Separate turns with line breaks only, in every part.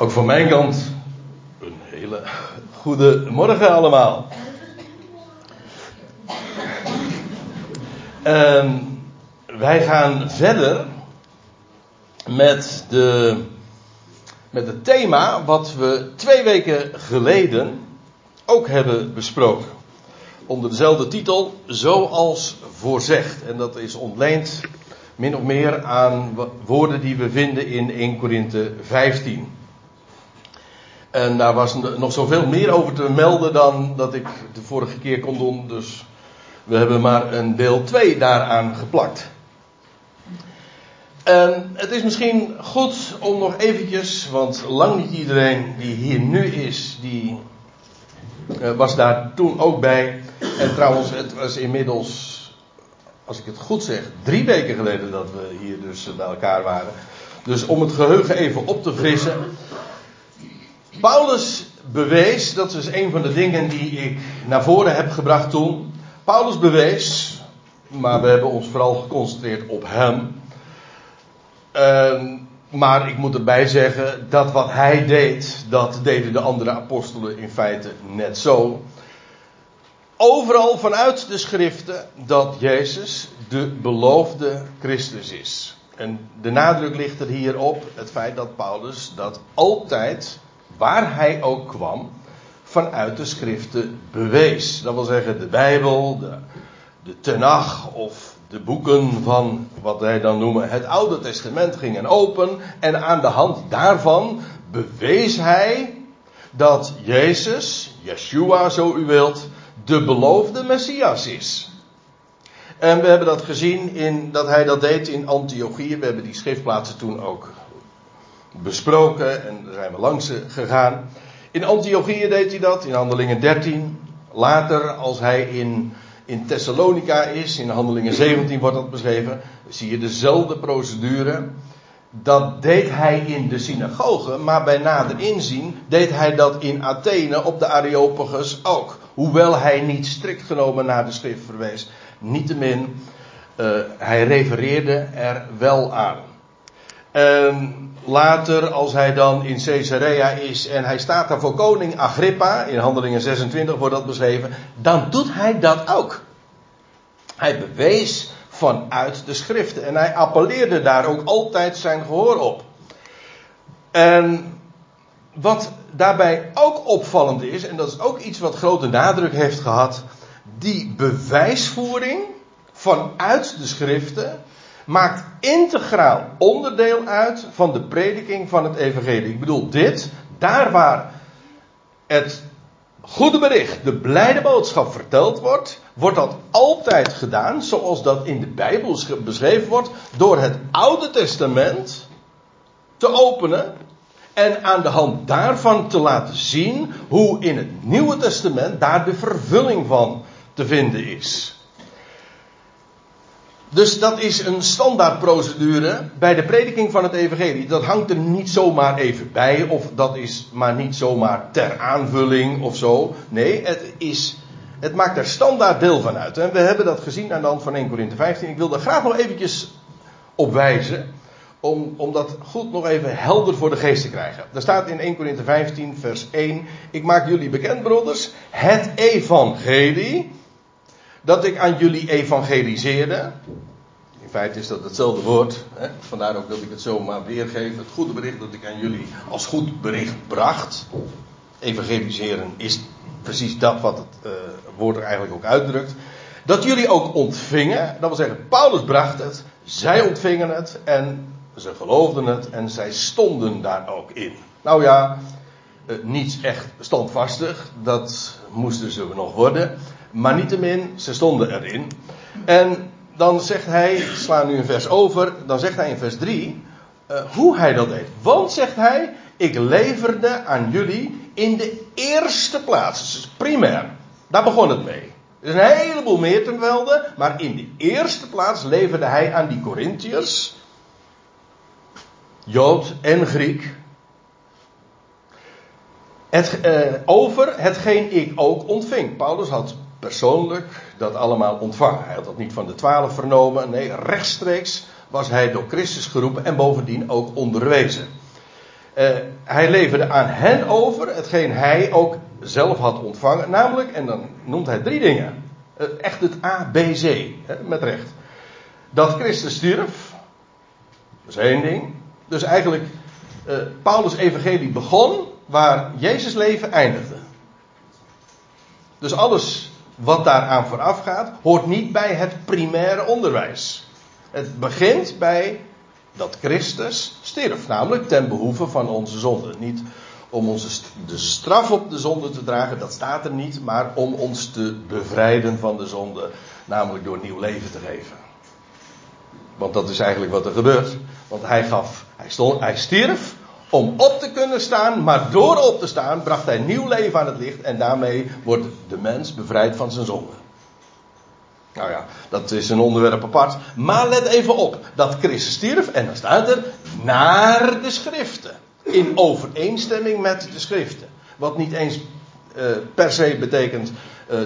Ook van mijn kant een hele goede morgen allemaal. Ehm, wij gaan verder met, de, met het thema wat we twee weken geleden ook hebben besproken. Onder dezelfde titel, zoals voorzegd. En dat is ontleend min of meer aan woorden die we vinden in 1 Korinthe 15. En daar was nog zoveel meer over te melden dan dat ik de vorige keer kon doen. Dus we hebben maar een deel 2 daaraan geplakt. En het is misschien goed om nog eventjes, want lang niet iedereen die hier nu is, die uh, was daar toen ook bij. En trouwens, het was inmiddels, als ik het goed zeg, drie weken geleden dat we hier dus bij elkaar waren. Dus om het geheugen even op te frissen. Paulus bewees, dat is een van de dingen die ik naar voren heb gebracht toen. Paulus bewees, maar we hebben ons vooral geconcentreerd op hem. Uh, maar ik moet erbij zeggen dat wat hij deed, dat deden de andere apostelen in feite net zo. Overal vanuit de schriften dat Jezus de beloofde Christus is. En de nadruk ligt er hier op het feit dat Paulus dat altijd waar hij ook kwam, vanuit de schriften bewees. Dat wil zeggen de Bijbel, de, de Tenach of de boeken van wat wij dan noemen het Oude Testament gingen open. En aan de hand daarvan bewees hij dat Jezus, Yeshua zo u wilt, de beloofde Messias is. En we hebben dat gezien in, dat hij dat deed in Antiochië. We hebben die schriftplaatsen toen ook besproken en daar zijn we langs gegaan. In Antiochië deed hij dat, in Handelingen 13. Later, als hij in, in Thessalonica is, in Handelingen 17 wordt dat beschreven, zie je dezelfde procedure. Dat deed hij in de synagoge, maar bij nader inzien deed hij dat in Athene op de Areopagus ook. Hoewel hij niet strikt genomen naar de schrift verwees. Niettemin, uh, hij refereerde er wel aan. En later, als hij dan in Caesarea is en hij staat daar voor koning Agrippa, in Handelingen 26 wordt dat beschreven, dan doet hij dat ook. Hij bewees vanuit de schriften en hij appelleerde daar ook altijd zijn gehoor op. En wat daarbij ook opvallend is, en dat is ook iets wat grote nadruk heeft gehad, die bewijsvoering vanuit de schriften maakt integraal onderdeel uit van de prediking van het evangelie. Ik bedoel dit, daar waar het goede bericht, de blijde boodschap verteld wordt, wordt dat altijd gedaan zoals dat in de Bijbel beschreven wordt, door het Oude Testament te openen en aan de hand daarvan te laten zien hoe in het Nieuwe Testament daar de vervulling van te vinden is. Dus dat is een standaardprocedure bij de prediking van het evangelie. Dat hangt er niet zomaar even bij of dat is maar niet zomaar ter aanvulling of zo. Nee, het, is, het maakt er standaard deel van uit. En we hebben dat gezien aan de hand van 1 Corinthië 15. Ik wil daar graag nog eventjes op wijzen. Om, om dat goed nog even helder voor de geest te krijgen. Daar staat in 1 Corinthië 15 vers 1. Ik maak jullie bekend broeders. Het evangelie dat ik aan jullie evangeliseerde. In feite is dat hetzelfde woord. Hè? Vandaar ook dat ik het zo maar weergeef. Het goede bericht dat ik aan jullie als goed bericht bracht. Evangeliseren is precies dat wat het uh, woord er eigenlijk ook uitdrukt. Dat jullie ook ontvingen. Dat wil zeggen, Paulus bracht het. Zij ontvingen het. En ze geloofden het. En zij stonden daar ook in. Nou ja, uh, niets echt standvastig. Dat moesten ze nog worden. Maar niettemin, ze stonden erin. En dan zegt hij, sla nu een vers over, dan zegt hij in vers 3 uh, hoe hij dat deed. Want zegt hij, ik leverde aan jullie in de eerste plaats, dus primair. Daar begon het mee. Er is een heleboel meer te melden, maar in de eerste plaats leverde hij aan die Corinthiërs, Jood en Griek, het, uh, over hetgeen ik ook ontving. Paulus had persoonlijk dat allemaal ontvangen. Hij had dat niet van de twaalf vernomen. Nee, rechtstreeks was hij door Christus geroepen en bovendien ook onderwezen. Uh, hij leverde aan hen over hetgeen hij ook zelf had ontvangen. Namelijk, en dan noemt hij drie dingen. Uh, echt het ABC, hè, met recht. Dat Christus stierf. Dat is één ding. Dus eigenlijk, uh, Paulus' evangelie begon waar Jezus leven eindigde. Dus alles wat daaraan vooraf gaat, hoort niet bij het primaire onderwijs. Het begint bij dat Christus stierf, namelijk ten behoeve van onze zonde. Niet om onze de straf op de zonde te dragen, dat staat er niet, maar om ons te bevrijden van de zonde, namelijk door nieuw leven te geven. Want dat is eigenlijk wat er gebeurt. Want hij gaf, hij, hij stierf om op te kunnen staan, maar door op te staan bracht hij nieuw leven aan het licht en daarmee wordt de mens bevrijd van zijn zonde. Nou ja, dat is een onderwerp apart. Maar let even op dat Christus stierf en dan staat er naar de schriften. In overeenstemming met de schriften. Wat niet eens uh, per se betekent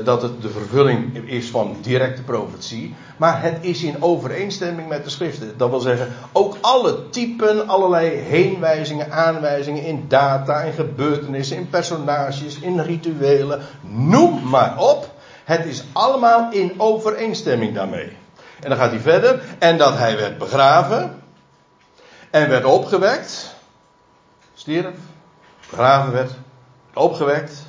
dat het de vervulling is van directe profetie. Maar het is in overeenstemming met de schriften. Dat wil zeggen, ook alle typen, allerlei heenwijzingen, aanwijzingen in data, in gebeurtenissen, in personages, in rituelen. Noem maar op. Het is allemaal in overeenstemming daarmee. En dan gaat hij verder. En dat hij werd begraven. En werd opgewekt. Stierf. Begraven werd. Opgewekt.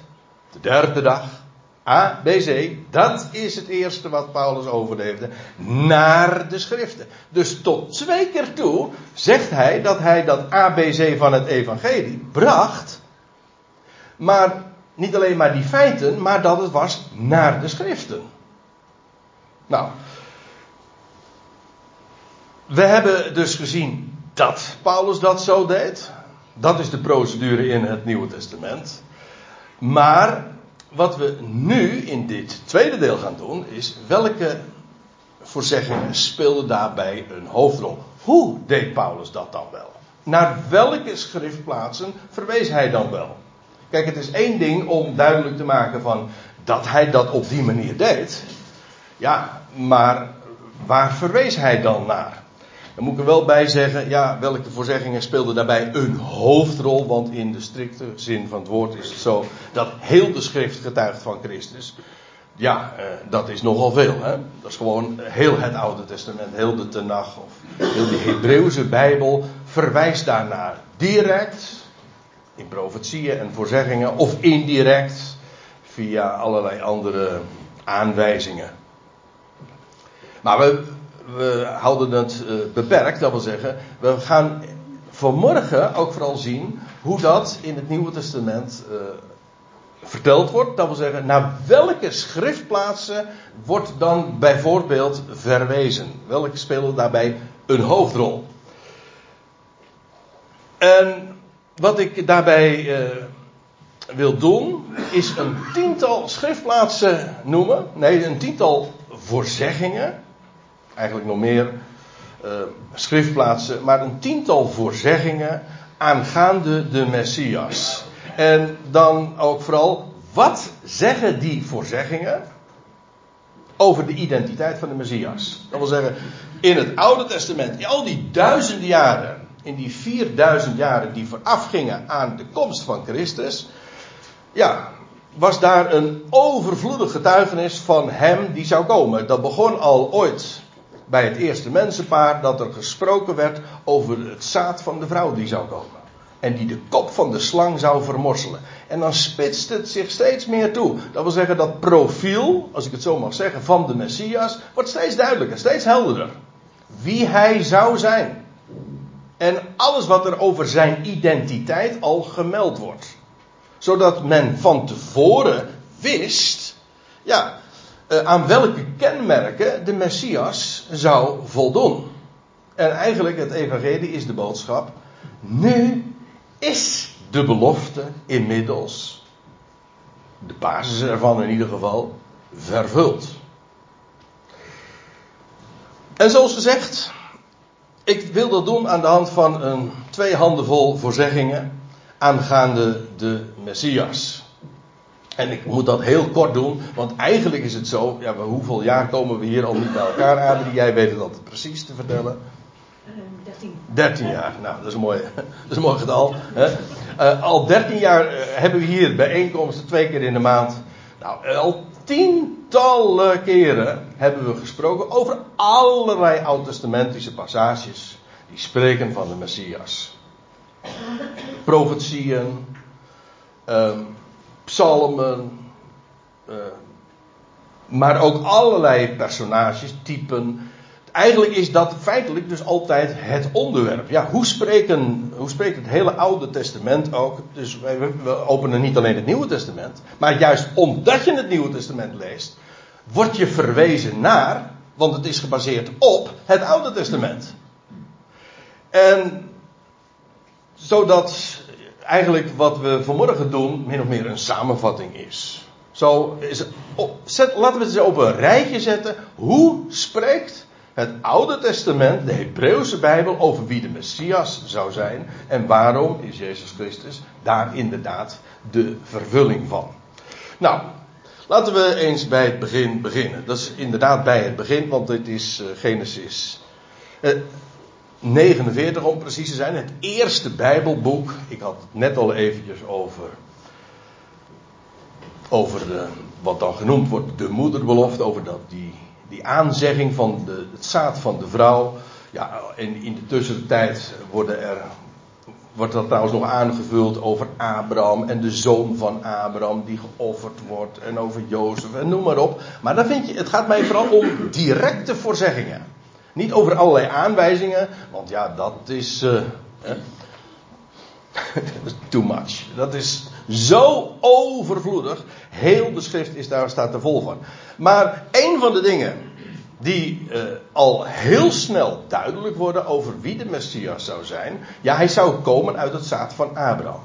De derde dag. A, B, C. Dat is het eerste wat Paulus overleefde. Naar de schriften. Dus tot twee keer toe zegt hij dat hij dat ABC van het evangelie bracht. Maar niet alleen maar die feiten, maar dat het was naar de schriften. Nou, we hebben dus gezien dat Paulus dat zo deed. Dat is de procedure in het Nieuwe Testament. Maar wat we nu in dit tweede deel gaan doen, is welke voorzeggingen speelden daarbij een hoofdrol? Hoe deed Paulus dat dan wel? Naar welke schriftplaatsen verwees hij dan wel? Kijk, het is één ding om duidelijk te maken van dat hij dat op die manier deed. Ja, maar waar verwees hij dan naar? Dan moet ik er wel bij zeggen, ja, welke voorzeggingen speelden daarbij een hoofdrol? Want in de strikte zin van het woord is het zo dat heel de schrift getuigt van Christus. Ja, eh, dat is nogal veel. Hè? Dat is gewoon heel het Oude Testament, heel de Tenach of heel de Hebreeuwse Bijbel verwijst daarnaar. Direct, in profetieën en voorzeggingen, of indirect, via allerlei andere aanwijzingen. Maar we, we houden het uh, beperkt, dat wil zeggen, we gaan vanmorgen ook vooral zien hoe dat in het Nieuwe Testament uh, verteld wordt. Dat wil zeggen, naar welke schriftplaatsen wordt dan bijvoorbeeld verwezen? Welke spelen daarbij een hoofdrol? En wat ik daarbij uh, wil doen, is een tiental schriftplaatsen noemen. Nee, een tiental voorzeggingen eigenlijk nog meer uh, schriftplaatsen, maar een tiental voorzeggingen aangaande de Messias. En dan ook vooral, wat zeggen die voorzeggingen over de identiteit van de Messias? Dat wil zeggen, in het Oude Testament, in al die duizenden jaren, in die 4000 jaren die voorafgingen aan de komst van Christus, ja, was daar een overvloedig getuigenis van hem die zou komen. Dat begon al ooit bij het eerste mensenpaar dat er gesproken werd over het zaad van de vrouw die zou komen. En die de kop van de slang zou vermorselen. En dan spitst het zich steeds meer toe. Dat wil zeggen dat profiel, als ik het zo mag zeggen, van de Messias wordt steeds duidelijker, steeds helderder. Wie hij zou zijn. En alles wat er over zijn identiteit al gemeld wordt. Zodat men van tevoren wist, ja, aan welke kenmerken de Messias zou voldoen. En eigenlijk het evangelie is de boodschap. Nu is de belofte inmiddels, de basis ervan in ieder geval, vervuld. En zoals gezegd, ik wil dat doen aan de hand van een twee handen vol voorzeggingen aangaande de Messias. En ik moet dat heel kort doen, want eigenlijk is het zo, ja, hoeveel jaar komen we hier al niet bij elkaar, Adrie? Jij weet het altijd precies te vertellen.
13.
13 jaar, nou dat is een mooi, dat is een mooi getal. Hè? Uh, al 13 jaar uh, hebben we hier bijeenkomsten twee keer in de maand. Nou, al tientallen keren hebben we gesproken over allerlei oud-testamentische passages die spreken van de Messias. Profetieën, um, psalmen, uh, maar ook allerlei personages, typen. Eigenlijk is dat feitelijk dus altijd het onderwerp. Ja, hoe, spreken, hoe spreekt het hele Oude Testament ook? Dus wij, we openen niet alleen het Nieuwe Testament, maar juist omdat je het Nieuwe Testament leest, word je verwezen naar, want het is gebaseerd op het Oude Testament. En zodat eigenlijk wat we vanmorgen doen min of meer een samenvatting is. Zo is zet, laten we het eens op een rijtje zetten. Hoe spreekt het Oude Testament, de Hebreeuwse Bijbel, over wie de Messias zou zijn en waarom is Jezus Christus daar inderdaad de vervulling van? Nou, laten we eens bij het begin beginnen. Dat is inderdaad bij het begin, want dit is uh, Genesis. Uh, 49 om precies te zijn, het eerste Bijbelboek. Ik had het net al eventjes over, over wat dan genoemd wordt de moederbelofte, over dat, die, die aanzegging van de, het zaad van de vrouw. Ja, en in de tussentijd worden er, wordt dat trouwens nog aangevuld over Abraham en de zoon van Abraham die geofferd wordt en over Jozef en noem maar op. Maar dan vind je, het gaat mij vooral om directe voorzeggingen. Niet over allerlei aanwijzingen, want ja, dat is. Too much. Dat is zo overvloedig. Heel de schrift is daar, staat er vol van. Maar een van de dingen die uh, al heel snel duidelijk worden over wie de Messias zou zijn. Ja, hij zou komen uit het zaad van Abraham.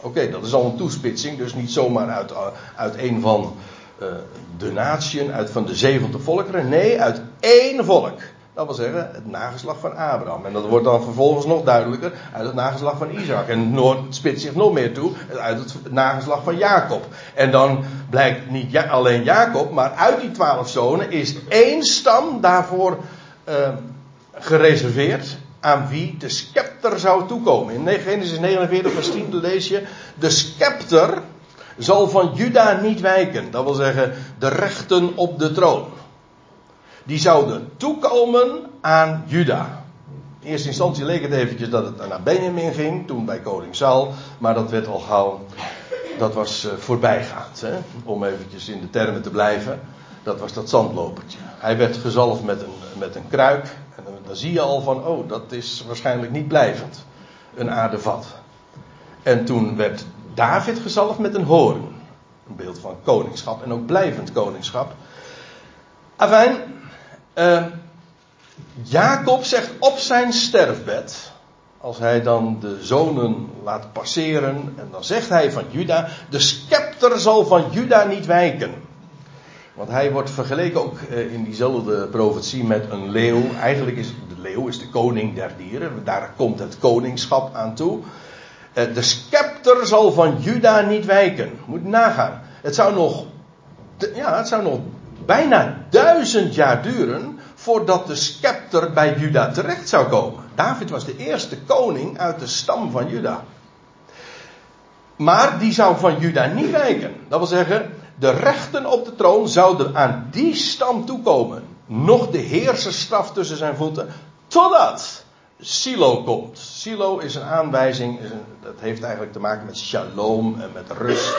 Oké, dat is al een toespitsing, dus niet zomaar uit, uh, uit een van de natieën, uit van de zeventig volkeren. Nee, uit één volk. Dat wil zeggen, het nageslag van Abraham. En dat wordt dan vervolgens nog duidelijker uit het nageslag van Isaac. En het spitst zich nog meer toe uit het nageslag van Jacob. En dan blijkt niet alleen Jacob, maar uit die twaalf zonen is één stam daarvoor uh, gereserveerd. Aan wie de scepter zou toekomen. In Genesis 49, vers 10 lees je: De scepter zal van Juda niet wijken. Dat wil zeggen, de rechten op de troon die zouden toekomen aan Juda. In eerste instantie leek het eventjes dat het naar Benjamin ging, toen bij koning Saul, maar dat werd al gauw, dat was uh, voorbijgaand, hè? om eventjes in de termen te blijven. Dat was dat zandlopertje. Hij werd gezalfd met een, met een kruik, en dan, dan zie je al van, oh, dat is waarschijnlijk niet blijvend. Een aardevat. En toen werd David gezalfd met een hoorn. Een beeld van koningschap en ook blijvend koningschap. Afijn, uh, Jacob zegt op zijn sterfbed, als hij dan de zonen laat passeren, en dan zegt hij van Juda, de scepter zal van Juda niet wijken. Want hij wordt vergeleken ook uh, in diezelfde profetie met een leeuw. Eigenlijk is de leeuw is de koning der dieren, daar komt het koningschap aan toe. Uh, de scepter zal van Juda niet wijken. Moet nagaan. Het zou nog, ja, het zou nog bijna duizend jaar duren voordat de scepter bij Juda terecht zou komen. David was de eerste koning uit de stam van Juda. Maar die zou van Juda niet wijken. Dat wil zeggen, de rechten op de troon zouden aan die stam toekomen. Nog de heerserstaf tussen zijn voeten. Totdat Silo komt. Silo is een aanwijzing, dat heeft eigenlijk te maken met shalom en met rust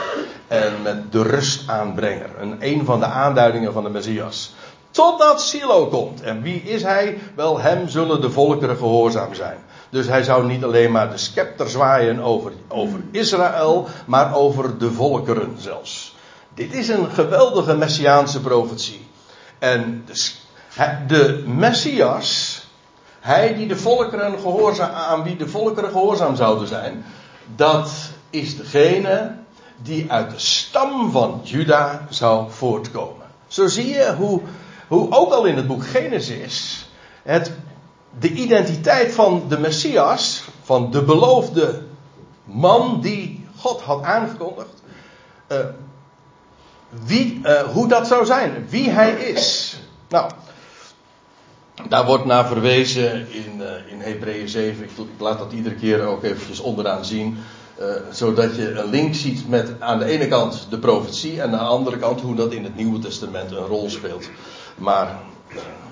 en met de rustaanbrenger. Een, een van de aanduidingen van de Messias. Totdat Silo komt. En wie is hij? Wel, hem zullen de volkeren gehoorzaam zijn. Dus hij zou niet alleen maar de scepter zwaaien over, over Israël, maar over de volkeren zelfs. Dit is een geweldige messiaanse profetie. En de, de Messias, hij die de volkeren aan wie de volkeren gehoorzaam zouden zijn, dat is degene die uit de stam van Juda zou voortkomen. Zo zie je hoe, hoe ook al in het boek Genesis het, de identiteit van de Messias, van de beloofde man die God had aangekondigd, uh, wie, uh, hoe dat zou zijn, wie hij is. Nou, Daar wordt naar verwezen in, uh, in Hebreeën 7. Ik, laat dat iedere keer ook eventjes onderaan zien. Uh, zodat je een link ziet met aan de ene kant de profetie en aan de andere kant hoe dat in het Nieuwe Testament een rol speelt. Maar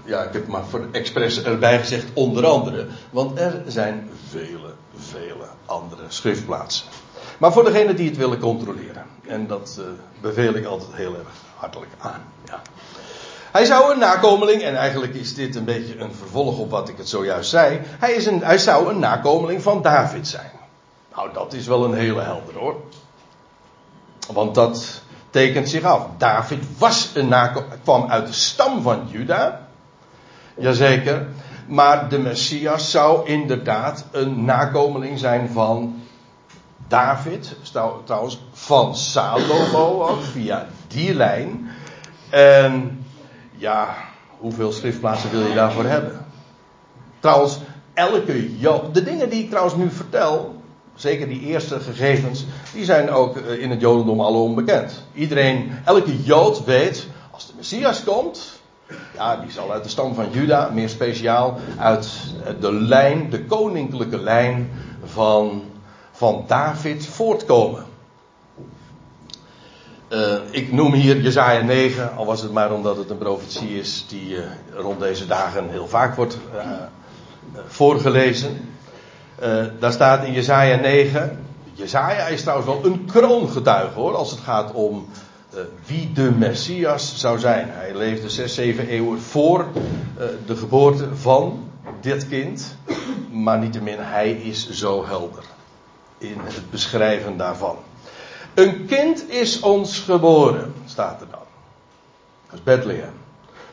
ja, ik heb maar voor expres erbij gezegd onder andere. Want er zijn vele, vele andere schriftplaatsen. Maar voor degenen die het willen controleren. En dat beveel ik altijd heel erg hartelijk aan. Hij zou een nakomeling, en eigenlijk is dit een beetje een vervolg op wat ik het zojuist zei. Hij, is een, hij zou een nakomeling van David zijn. Nou, dat is wel een hele helder hoor. Want dat tekent zich af. David was een kwam uit de stam van Juda. Jazeker. Maar de Messias zou inderdaad een nakomeling zijn van David. Trouwens, van Salomo ook, via die lijn. En ja, hoeveel schriftplaatsen wil je daarvoor hebben? Trouwens, elke Jood. De dingen die ik trouwens nu vertel, zeker die eerste gegevens, die zijn ook eh, in het Jodendom al onbekend. Iedereen, elke Jood weet, als de Messias komt, ja, die zal uit de stam van Juda, meer speciaal uit de lijn, de koninklijke lijn van, van David voortkomen. Uh, ik noem hier Jezaja 9, al was het maar omdat het een profetie is die uh, rond deze dagen heel vaak wordt uh, voorgelezen. daar staat in Jezaja 9. Jezaja is trouwens wel een kroongetuige hoor, als het gaat om wie de Messias zou zijn. Hij leefde zes, zeven eeuwen voor de geboorte van dit kind. Maar niettemin, hij is zo helder in het beschrijven daarvan. Een kind is ons geboren, staat er dan. Dat is Bethlehem.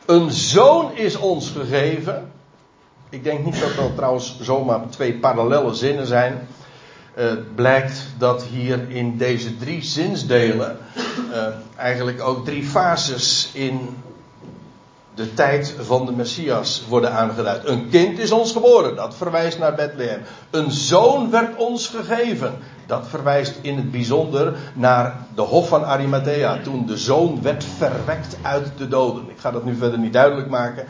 Een zoon is ons gegeven. Ik denk niet dat dat trouwens zomaar twee parallele zinnen zijn. Uh, blijkt dat hier in deze drie zinsdelen uh, eigenlijk ook drie fases in de tijd van de Messias worden aangeduid. Een kind is ons geboren, dat verwijst naar Bethlehem. Een zoon werd ons gegeven, dat verwijst in het bijzonder naar de Hof van Arimathea, toen de zoon werd verwekt uit de doden. Ik ga dat nu verder niet duidelijk maken,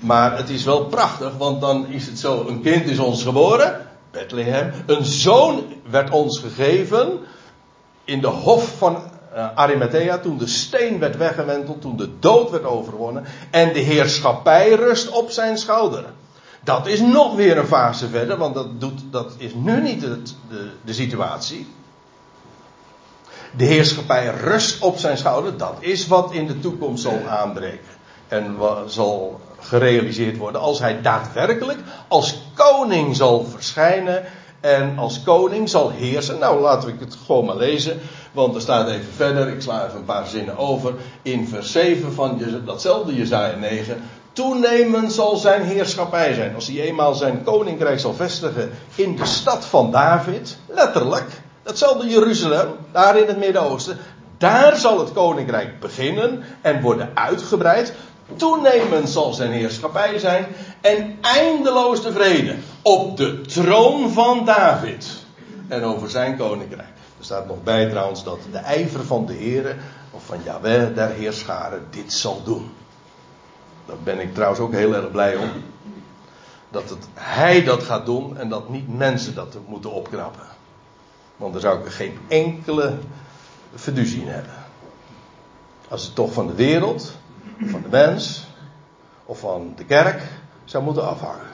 maar het is wel prachtig, want dan is het zo: een kind is ons geboren, Bethlehem. Een zoon werd ons gegeven in de Hof van uh, Arimathea, toen de steen werd weggewenteld, toen de dood werd overwonnen en de heerschappij rust op zijn schouder. Dat is nog weer een fase verder, want dat, doet, dat is nu niet de, de, de situatie. De heerschappij rust op zijn schouder, dat is wat in de toekomst zal aanbreken. En zal gerealiseerd worden als hij daadwerkelijk als koning zal verschijnen en als koning zal heersen. Nou, laten we het gewoon maar lezen. Want er staat even verder, ik sla even een paar zinnen over. In vers 7 van datzelfde Jezaja 9. Toenemend zal zijn heerschappij zijn. Als hij eenmaal zijn koninkrijk zal vestigen in de stad van David. Letterlijk. Datzelfde Jeruzalem, daar in het Midden-Oosten. Daar zal het koninkrijk beginnen en worden uitgebreid. Toenemend zal zijn heerschappij zijn. En eindeloos de vrede. Op de troon van David. En over zijn koninkrijk. Er staat nog bij trouwens dat de ijver van de Heer, of van Yahweh der Heerscharen, dit zal doen. Daar ben ik trouwens ook heel erg blij om. Dat het hij dat gaat doen en dat niet mensen dat moeten opknappen. Want daar zou ik geen enkele fiducie in hebben. Als het toch van de wereld, van de mens of van de kerk zou moeten afhangen.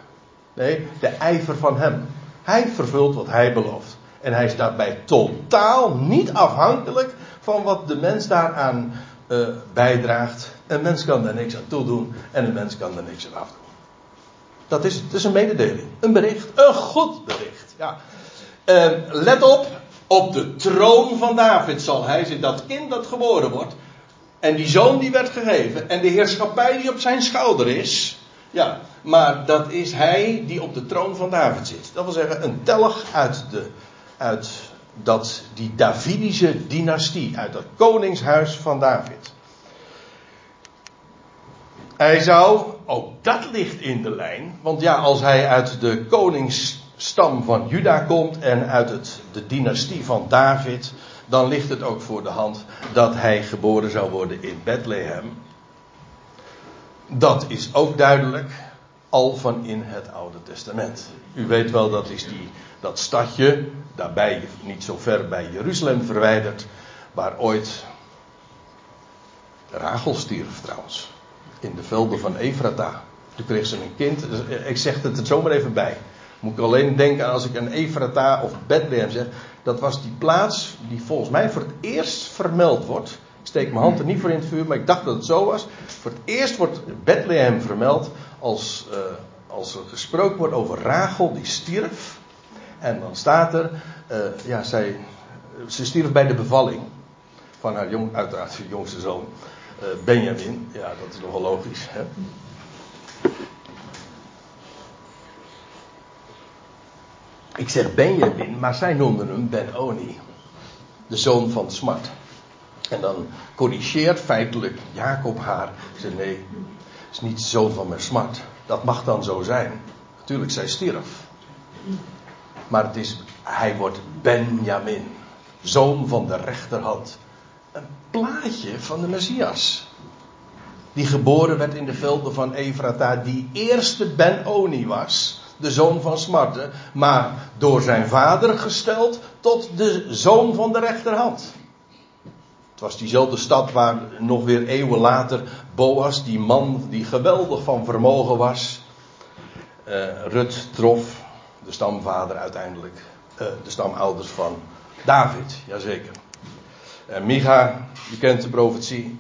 Nee, de ijver van hem. Hij vervult wat hij belooft. En hij is daarbij totaal niet afhankelijk van wat de mens daaraan uh, bijdraagt. Een mens kan daar niks aan toedoen en een mens kan daar niks aan afdoen. Dat is, het is een mededeling, een bericht, een goed bericht. Ja. Uh, let op, op de troon van David zal hij zijn, dat kind dat geboren wordt. En die zoon die werd gegeven en de heerschappij die op zijn schouder is. Ja, maar dat is hij die op de troon van David zit. Dat wil zeggen, een telg uit de uit dat, die Davidische dynastie, uit het koningshuis van David. Hij zou, ook dat ligt in de lijn, want ja, als hij uit de koningsstam van Juda komt en uit het, de dynastie van David, dan ligt het ook voor de hand dat hij geboren zou worden in Bethlehem. Dat is ook duidelijk. al van in het Oude Testament. U weet wel, dat is die, dat stadje, daarbij niet zo ver bij Jeruzalem verwijderd, waar ooit Rachel stierf trouwens. In de velden van Efrata. Toen kreeg ze een kind. Ik zeg het er zomaar even bij. Moet ik alleen denken als ik een Efrata of Bethlehem zeg. Dat was die plaats die volgens mij voor het eerst vermeld wordt. Ik steek mijn hand er niet voor in het vuur, maar ik dacht dat het zo was. Voor het eerst wordt Bethlehem vermeld als, uh, als er gesproken wordt over Rachel die stierf. En dan staat er, uh, ja, zij, ze stierf bij de bevalling van haar uiteraard jongste zoon, Benjamin. Ja, dat is nogal logisch. Hè? Ik zeg Benjamin, maar zij noemden hem Ben-Oni. De zoon van smart. En dan corrigeert feitelijk Jacob haar. Ze nee, het is niet de zoon van mijn smart. Dat mag dan zo zijn. Natuurlijk, zij stierf. Maar het is, hij wordt Benjamin. Zoon van de rechterhand. Een plaatje van de Messias. Die geboren werd in de velden van Efrata. Die eerste Ben-Oni was de zoon van smarten, maar door zijn vader gesteld tot de zoon van de rechterhand. Het was diezelfde stad waar nog weer eeuwen later Boas, die man die geweldig van vermogen was, uh, Rut trof, de stamvader uiteindelijk, uh, de stamouders van David, jazeker. En Micha, je kent de profetie.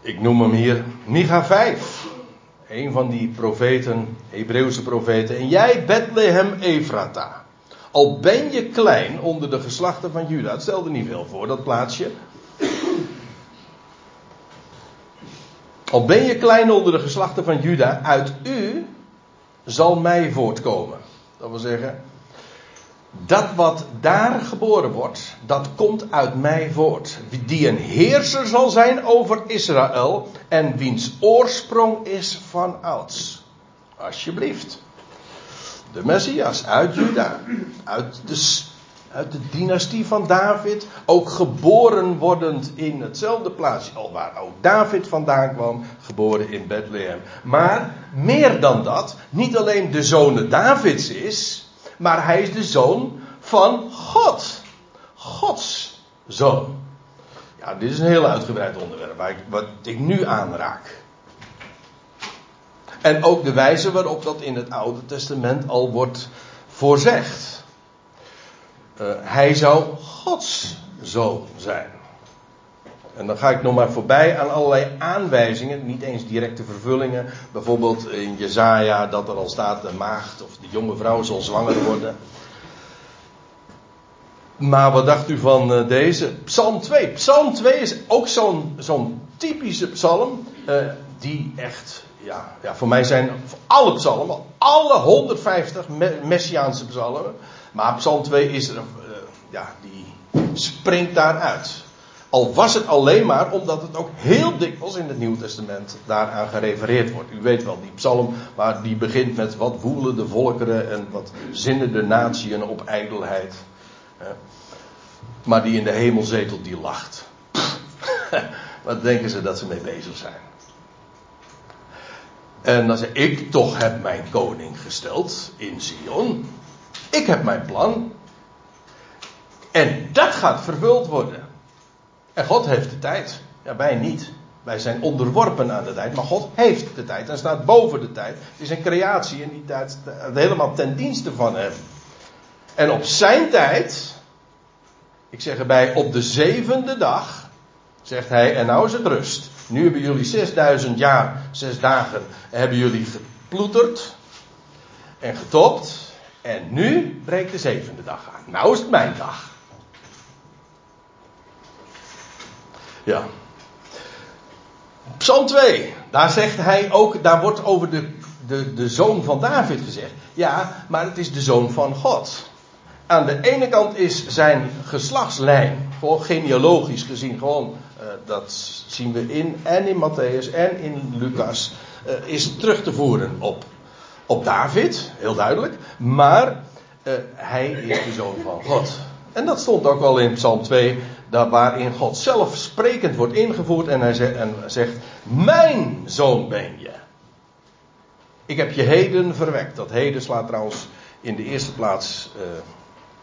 Ik noem hem hier Micha 5 een van die profeten, Hebreeuwse profeten. En jij, Bethlehem Efrata. Al ben je klein onder de geslachten van Juda. Het stelde niet veel voor, dat plaatsje. Al ben je klein onder de geslachten van Juda. Uit u zal mij voortkomen. Dat wil zeggen, dat wat daar geboren wordt, dat komt uit mij voort. Die een heerser zal zijn over Israël en wiens oorsprong is van ouds. Alsjeblieft. De Messias uit Juda, uit de, uit de dynastie van David, ook geboren wordend in hetzelfde plaatsje, al waar ook David vandaan kwam, geboren in Bethlehem. Maar meer dan dat, niet alleen de zoon Davids is, maar hij is de zoon van God. Gods zoon. Ja, dit is een heel uitgebreid onderwerp, waar ik, wat ik nu aanraak. En ook de wijze waarop dat in het Oude Testament al wordt voorzegd. Uh, hij zou Gods zoon zijn. En dan ga ik nog maar voorbij aan allerlei aanwijzingen, niet eens directe vervullingen. Bijvoorbeeld in Jezaja dat er al staat de maagd of de jonge vrouw zal zwanger worden. Maar wat dacht u van uh, deze? Psalm 2. Psalm 2 is ook zo'n typische psalm. Uh, die echt, ja, ja, voor mij zijn alle psalmen, alle 150 messiaanse psalmen. Maar Psalm 2 is er, uh, ja, die springt daaruit. Al was het alleen maar omdat het ook heel dikwijls in het Nieuwe Testament daaraan gerefereerd wordt. U weet wel, die psalm waar die begint met wat woelen de volkeren en wat zinnen de natieën op ijdelheid. Maar die in de hemel zetelt, die lacht. wat denken ze dat ze mee bezig zijn? En dan zeg ik, toch heb mijn koning gesteld in Sion. Ik heb mijn plan. En dat gaat vervuld worden. En God heeft de tijd. Ja, wij niet. Wij zijn onderworpen aan de tijd, maar God heeft de tijd en staat boven de tijd. Het is een creatie en die tijd helemaal ten dienste van hem. En op zijn tijd, ik zeg erbij op de zevende dag, zegt hij, en nou is het rust. Nu hebben jullie 6000 jaar, zes dagen, hebben jullie geploeterd en getopt. En nu breekt de zevende dag aan. Nou is het mijn dag. Ja. Psalm 2, daar zegt hij ook, daar wordt over de, de, de zoon van David gezegd. Ja, maar het is de zoon van God. Aan de ene kant is zijn geslachtslijn, gewoon genealogisch gezien, gewoon, uh, dat zien we in en in Matthäus en in Lucas, uh, is terug te voeren op, op David, heel duidelijk. Maar uh, hij is de zoon van God. En dat stond ook wel in Psalm 2, daar waarin God zelf sprekend wordt ingevoerd en hij zegt, en zegt Mijn zoon ben je. Ik heb je heden verwekt. Dat heden slaat trouwens in de eerste plaats. Uh,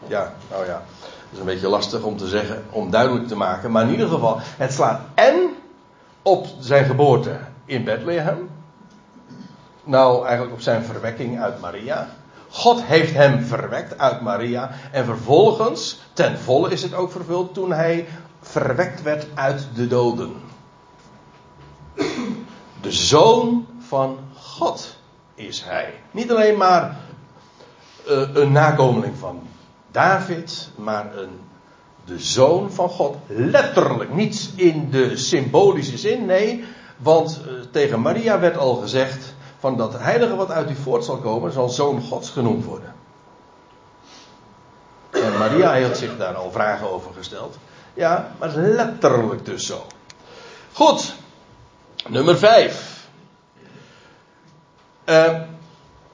ja, nou ja. Dat is een beetje lastig om te zeggen, om duidelijk te maken. Maar in ieder geval, het slaat en op zijn geboorte in Bethlehem. Nou, eigenlijk op zijn verwekking uit Maria. God heeft hem verwekt uit Maria. En vervolgens, ten volle is het ook vervuld toen hij verwekt werd uit de doden. De zoon van God is hij. Niet alleen maar uh, een nakomeling van David, maar een, de zoon van God. Letterlijk, niet in de symbolische zin, nee. Want uh, tegen Maria werd al gezegd: van dat heilige wat uit u voort zal komen, zal zoon Gods genoemd worden. En Maria heeft zich daar al vragen over gesteld. Ja, maar letterlijk dus zo. Goed, nummer 5. Uh, eh,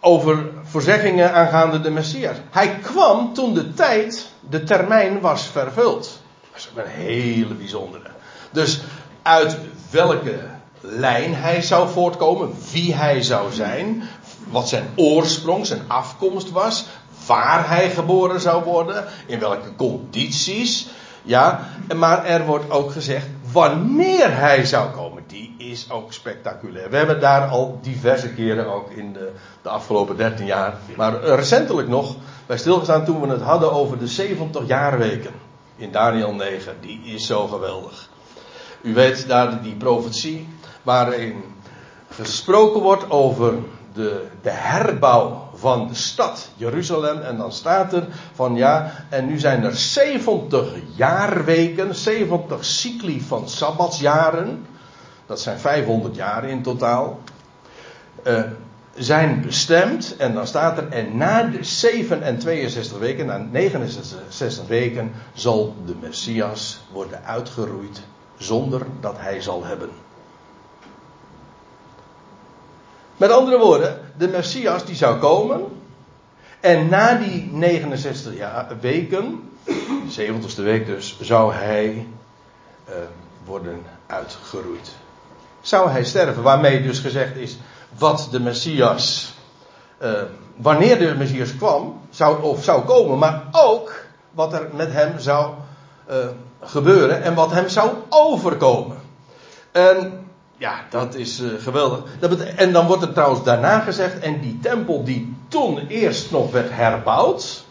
over voorzeggingen aangaande de Messias. Hij kwam toen de tijd, de termijn was vervuld. Dat is een hele bijzondere. Dus uit welke lijn hij zou voortkomen, wie hij zou zijn, wat zijn oorsprong, zijn afkomst was, waar hij geboren zou worden, in welke condities. Ja, maar er wordt ook gezegd wanneer hij zou komen. Die is ook spectaculair. We hebben daar al diverse keren ook in de, de afgelopen 13 jaar, maar recentelijk nog bij stilgestaan toen we het hadden over de 70 jaarweken in Daniel 9. Die is zo geweldig. U weet daar die profetie waarin gesproken wordt over de, de herbouw van de stad Jeruzalem. En dan staat er van ja, en nu zijn er 70 jaarweken, 70 cycli van sabbatsjaren. Dat zijn 500 jaren in totaal. Uh, zijn bestemd. En dan staat er, en na de 7 en 62 weken, na 69 weken, zal de Messias worden uitgeroeid zonder dat hij zal hebben. Met andere woorden, de Messias die zou komen. En na die 69 jaar, weken, de 70ste week dus, zou hij uh, worden uitgeroeid. Zou hij sterven, waarmee dus gezegd is wat de Messias, uh, wanneer de Messias kwam, zou, of zou komen, maar ook wat er met hem zou uh, gebeuren en wat hem zou overkomen. En ja, dat is uh, geweldig. Dat en dan wordt er trouwens daarna gezegd, en die tempel die toen eerst nog werd herbouwd,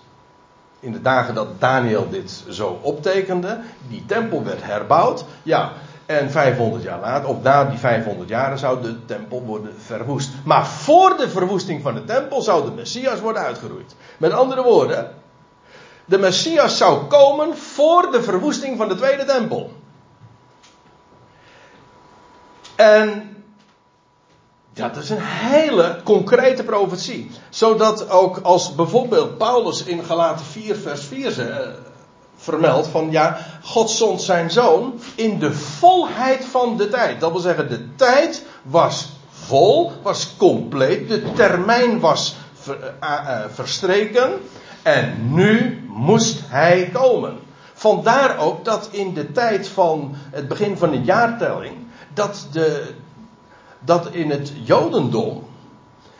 in de dagen dat Daniel dit zo optekende, die tempel werd herbouwd, ja, en 500 jaar later, of na die 500 jaren, zou de tempel worden verwoest. Maar voor de verwoesting van de tempel zou de Messias worden uitgeroeid. Met andere woorden, de Messias zou komen voor de verwoesting van de tweede tempel. En dat is een hele concrete profetie. Zodat ook als bijvoorbeeld Paulus in Galaten 4 vers 4 uh, vermeldt van ja, God zond zijn zoon in de volheid van de tijd. Dat wil zeggen, de tijd was vol, was compleet, de termijn was ver, uh, verstreken en nu moest hij komen. Vandaar ook dat in de tijd van het begin van de jaartelling dat, de, dat in het Jodendom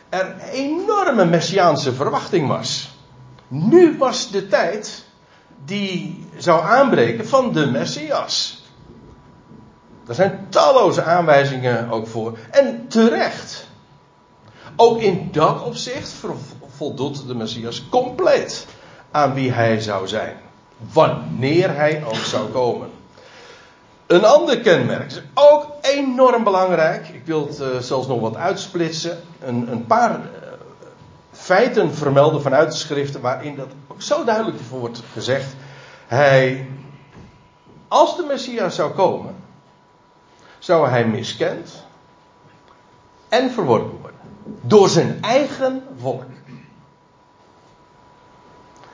er enorme messiaanse verwachting was. Nu was de tijd die zou aanbreken van de Messias. Er zijn talloze aanwijzingen ook voor. En terecht. Ook in dat opzicht voldoet de Messias compleet aan wie hij zou zijn. Wanneer hij ook zou komen. Een ander kenmerk is ook enorm belangrijk. Ik wil het uh, zelfs nog wat uitsplitsen. Een, een paar uh, feiten vermelden vanuit de schriften waarin dat ook zo duidelijk wordt gezegd. Hij, als de Messias zou komen, zou hij miskend en verworpen worden. Door zijn eigen volk.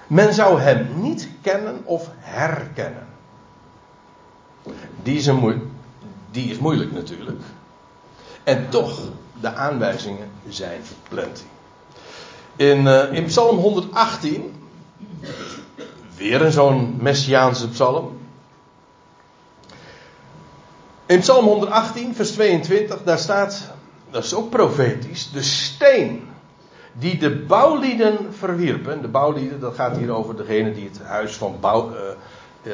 Men zou hem niet kennen of herkennen. Die is, die is moeilijk natuurlijk. En toch, de aanwijzingen zijn plenty. In, uh, in Psalm 118, weer een zo'n messiaanse psalm. In Psalm 118, vers 22, daar staat: dat is ook profetisch, de steen die de bouwlieden verwierpen. De bouwlieden, dat gaat hier over degene die het huis van, bouw, uh,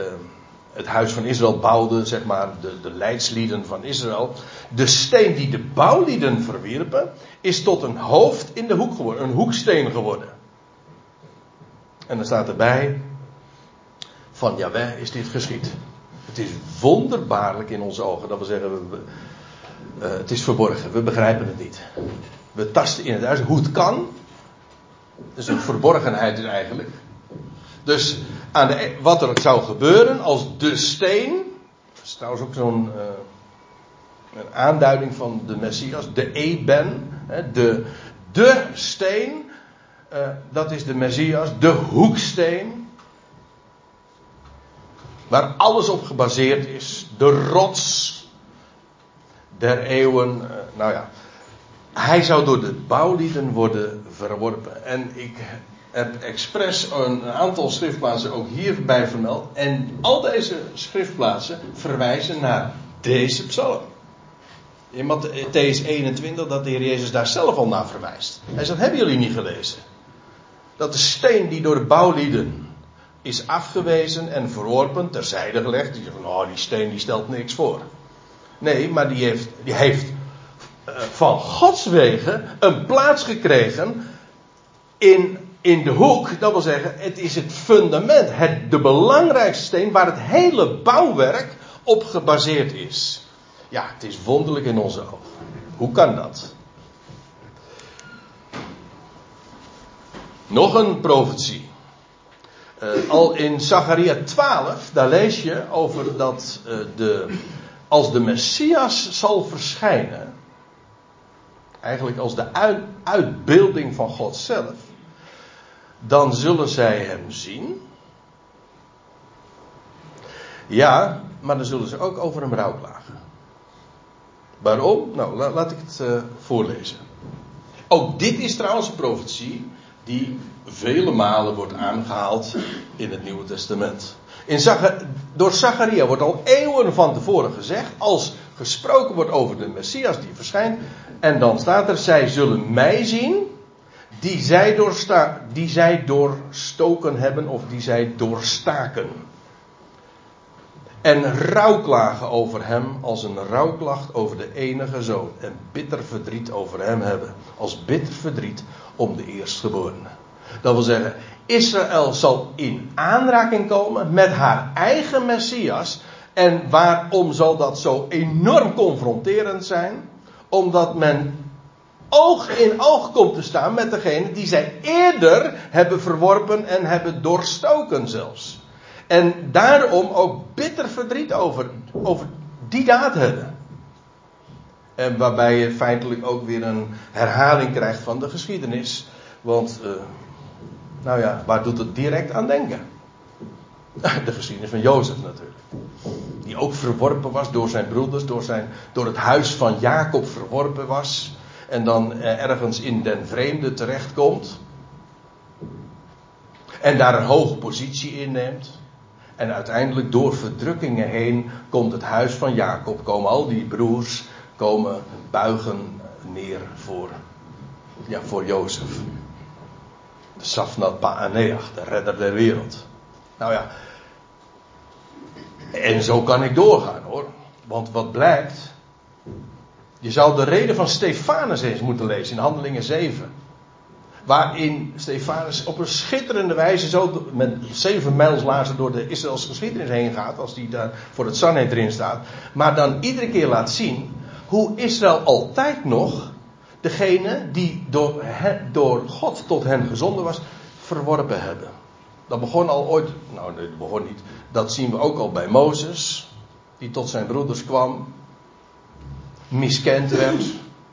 het huis van Israël bouwden, zeg maar, de, de leidslieden van Israël. De steen die de bouwlieden verwierpen, is tot een hoofd in de hoek geworden, een hoeksteen geworden. En dan staat erbij, van Jaweh is dit geschied. Het is wonderbaarlijk in onze ogen. Dat we zeggen, we, uh, het is verborgen. We begrijpen het niet. We tasten in het huis. Hoe het kan. Dus een verborgenheid is eigenlijk. Dus aan de, wat er zou gebeuren als de steen. Dat is trouwens ook zo'n uh, een aanduiding van de Messias. De Eben. De, de steen. Uh, dat is de Messias. De hoeksteen. Waar alles op gebaseerd is. De rots der eeuwen. Uh, nou ja. Hij zou door de bouwlieden worden verworpen. En ik heb expres een aantal schriftplaatsen ook hierbij vermeld. En al deze schriftplaatsen verwijzen naar deze psalm. In Matthäus 21 dat de Heer Jezus daar zelf al naar verwijst. Hij zegt, hebben jullie niet gelezen? Dat de steen die door de bouwlieden is afgewezen en verworpen, terzijde gelegd. Die zegt, nou die steen die stelt niks voor. Nee, maar die heeft, die heeft uh, van Gods wegen een plaats gekregen in, in de hoek. Dat wil zeggen, het is het fundament, het, de belangrijkste steen waar het hele bouwwerk op gebaseerd is. Ja, het is wonderlijk in onze ogen. Hoe kan dat? Nog een profetie. Uh, al in Zacharia 12, daar lees je over dat uh, de, als de Messias zal verschijnen, eigenlijk als de uit, uitbeelding van God zelf, dan zullen zij hem zien. Ja, maar dan zullen ze ook over hem rouwklagen. Waarom? Nou, la, laat ik het uh, voorlezen. Ook dit is trouwens een profetie die vele malen wordt aangehaald in het Nieuwe Testament. In door Zacharia wordt al eeuwen van tevoren gezegd, als gesproken wordt over de Messias die verschijnt, en dan staat er, zij zullen mij zien, die zij, doorsta, die zij doorstoken hebben of die zij doorstaken. En rouwklagen over hem als een rouwklacht over de enige zoon. En bitter verdriet over hem hebben. Als bitter verdriet om de eerstgeborene. Dat wil zeggen, Israël zal in aanraking komen met haar eigen Messias. En waarom zal dat zo enorm confronterend zijn? Omdat men oog in oog komt te staan met degene die zij eerder hebben verworpen en hebben doorstoken zelfs. En daarom ook bitter verdriet over, over die daad hebben. En waarbij je feitelijk ook weer een herhaling krijgt van de geschiedenis. Want uh, nou ja, waar doet het direct aan denken? De geschiedenis van Jozef natuurlijk. Die ook verworpen was door zijn broeders, door, zijn, door het huis van Jacob verworpen was. En dan ergens in den vreemde terechtkomt. En daar een hoge positie inneemt. En uiteindelijk door verdrukkingen heen komt het huis van Jacob, komen al die broers, komen buigen neer voor, ja, voor Jozef. De Safnat Paaneach, de redder der wereld. Nou ja. En zo kan ik doorgaan hoor. Want wat blijkt. Je zou de reden van Stefanus eens moeten lezen in Handelingen 7. Waarin Stefanus op een schitterende wijze zo met zeven mijls lazen door de Israëlse geschiedenis heen gaat. Als die daar voor het Sanhedrin staat. Maar dan iedere keer laat zien hoe Israël altijd nog degene die door, door God tot hen gezonden was, verworpen hebben. Dat begon al ooit, nou nee, dat begon niet. Dat zien we ook al bij Mozes, die tot zijn broeders kwam, miskend werd.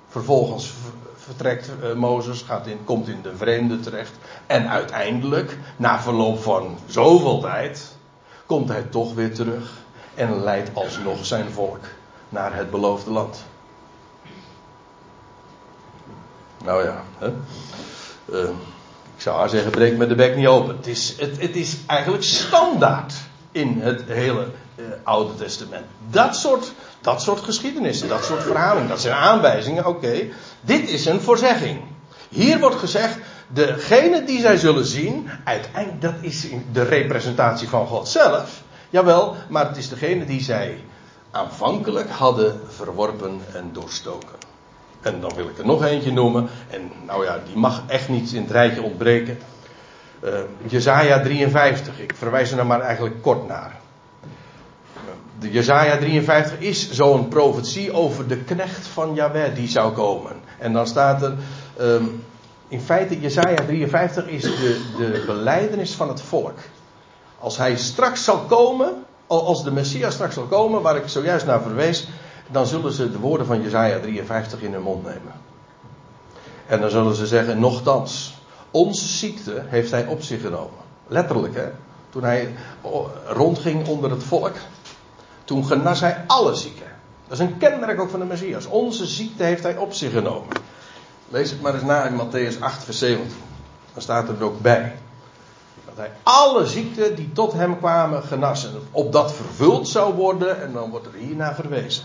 Vervolgens vertrekt uh, Mozes, gaat in, komt in de vreemde terecht. En uiteindelijk, na verloop van zoveel tijd, komt hij toch weer terug en leidt alsnog zijn volk naar het beloofde land. Nou ja, hè? Uh, ik zou haar zeggen, breek met de bek niet open. Het is, het, het is eigenlijk standaard in het hele uh, Oude Testament. Dat soort Dat soort geschiedenissen, dat soort verhalen, dat zijn aanwijzingen, oké. Dit is een voorzegging. Hier wordt gezegd, degene die zij zullen zien, uiteindelijk, dat is de representatie van God zelf. Jawel, maar het is degene die zij aanvankelijk hadden verworpen en doorstoken. En dan wil ik er nog eentje noemen. En nou ja, die mag echt niet in het rijtje ontbreken. Uh, Jezaja 53. Ik verwijs er nou maar eigenlijk kort naar. De Jezaja 53 is zo'n profetie over de knecht van Yahweh die zou komen. En dan staat er. Um, in feite, Jezaja 53 is de, de beleidenis van het volk. Als hij straks zal komen, als de Messias straks zal komen, waar ik zojuist naar verwees, dan zullen ze de woorden van Jezaja 53 in hun mond nemen. En dan zullen ze zeggen, nochtans, onze ziekte heeft hij op zich genomen. Letterlijk, hè. Toen hij rondging onder het volk, toen genas hij alle zieken. Dat is een kenmerk ook van de Messias. Onze ziekte heeft hij op zich genomen. Lees het maar eens na in Matthäus 8, vers 17. Dan staat er ook bij. Dat hij alle ziekten die tot hem kwamen genassen. Opdat vervuld zou worden. En dan wordt er hierna verwezen.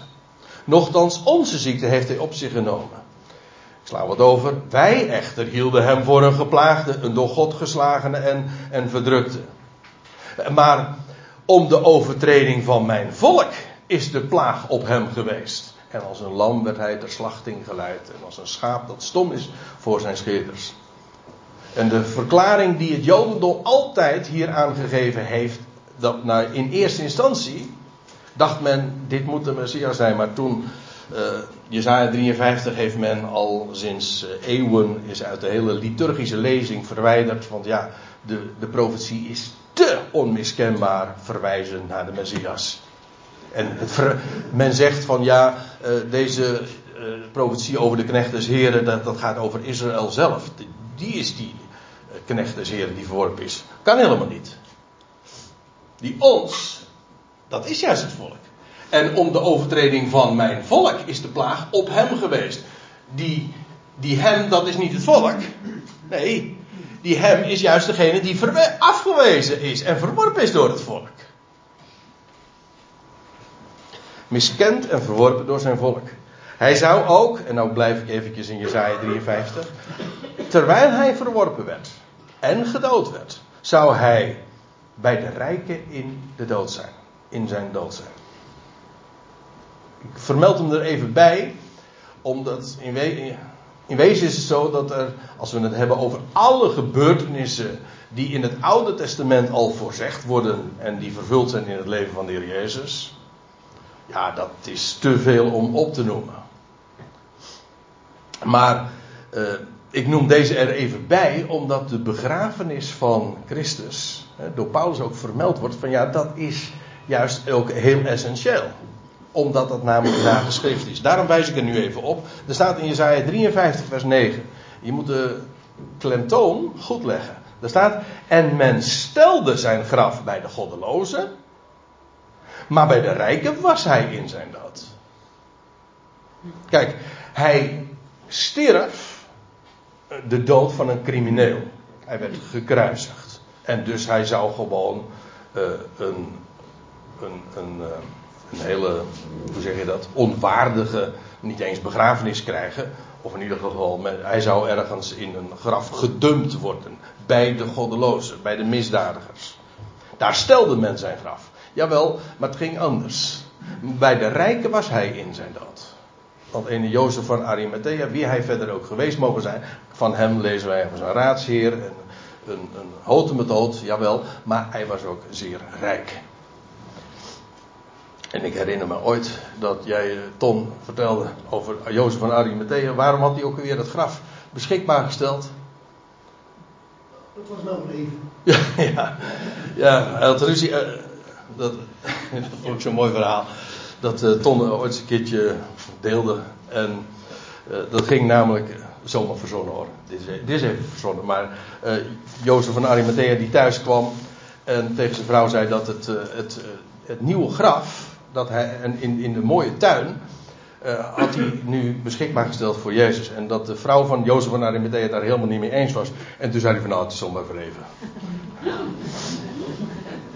Nochtans, onze ziekte heeft hij op zich genomen. Ik sla wat over. Wij echter hielden hem voor een geplaagde, een door God geslagene en, en verdrukte. Maar om de overtreding van mijn volk is de plaag op hem geweest. En als een lam werd hij ter slachting geleid. En als een schaap dat stom is voor zijn scheerders. En de verklaring die het Jodendom altijd hier aangegeven heeft. Dat nou, in eerste instantie dacht men, dit moet de Messias zijn. Maar toen, uh, Jezaja 53 heeft men al sinds uh, eeuwen, is uit de hele liturgische lezing verwijderd. Want ja, de, de profetie is te onmiskenbaar verwijzen naar de Messias. En men zegt van ja, uh, deze uh, profetie over de knecht des heren, dat, dat gaat over Israël zelf. Die, die is die knecht des heren die verworpen is. Kan helemaal niet. Die ons, dat is juist het volk. En om de overtreding van mijn volk is de plaag op hem geweest. Die, die hem, dat is niet het volk. Nee, die hem is juist degene die afgewezen is en verworpen is door het volk. Miskend en verworpen door zijn volk. Hij zou ook, en nou blijf ik eventjes in Jezaja 53, terwijl hij verworpen werd en gedood werd, zou hij bij de rijken in de dood zijn, in zijn dood zijn. Ik vermeld hem er even bij, omdat in, we in wezen is het zo dat er, als we het hebben over alle gebeurtenissen die in het Oude Testament al voorzegd worden en die vervuld zijn in het leven van de Heer Jezus, ja, dat is te veel om op te noemen. Maar uh, ik noem deze er even bij, omdat de begrafenis van Christus hè, door Paulus ook vermeld wordt van ja, dat is juist ook heel essentieel. Omdat dat namelijk nageschrift is. Daarom wijs ik er nu even op. Er staat in Jezaja 53 vers 9. Je moet de klemtoon goed leggen. Er staat, en men stelde zijn graf bij de goddelozen maar bij de rijken was hij in zijn dood. Kijk, hij stierf de dood van een crimineel. Hij werd gekruisigd. En dus hij zou gewoon uh, een, een, een, uh, een hele, hoe zeg je dat, onwaardige, niet eens begrafenis krijgen. Of in ieder geval, hij zou ergens in een graf gedumpt worden. Bij de goddelozen, bij de misdadigers. Daar stelde men zijn graf. Jawel, maar het ging anders. Bij de rijken was hij in zijn dood. Want ene Jozef van Arimathea, wie hij verder ook geweest mogen zijn, van hem lezen wij van zijn raadsheer, een, een, een methode, jawel, maar hij was ook zeer rijk. En ik herinner me ooit dat jij, eh, Ton, vertelde over Jozef van Arimathea. Waarom had hij ook weer het graf beschikbaar gesteld?
Dat was nou een even.
Ja, ja, ja hij had ruzie. Uh, dat, dat vond ik zo'n mooi verhaal. Dat uh, Ton ooit eens een keertje deelde. En uh, dat ging namelijk, zomaar verzonnen hoor. Dit is, dit is even verzonnen. Maar Jozef van Arimathea die thuis kwam. En tegen zijn vrouw zei dat het, het, het nieuwe graf. Dat hij en in, in de mooie tuin. had hij nu beschikbaar gesteld voor Jezus. En dat de vrouw van Jozef van Arimathea daar helemaal niet mee eens was. En toen zei hij van nou het is zomaar verleven.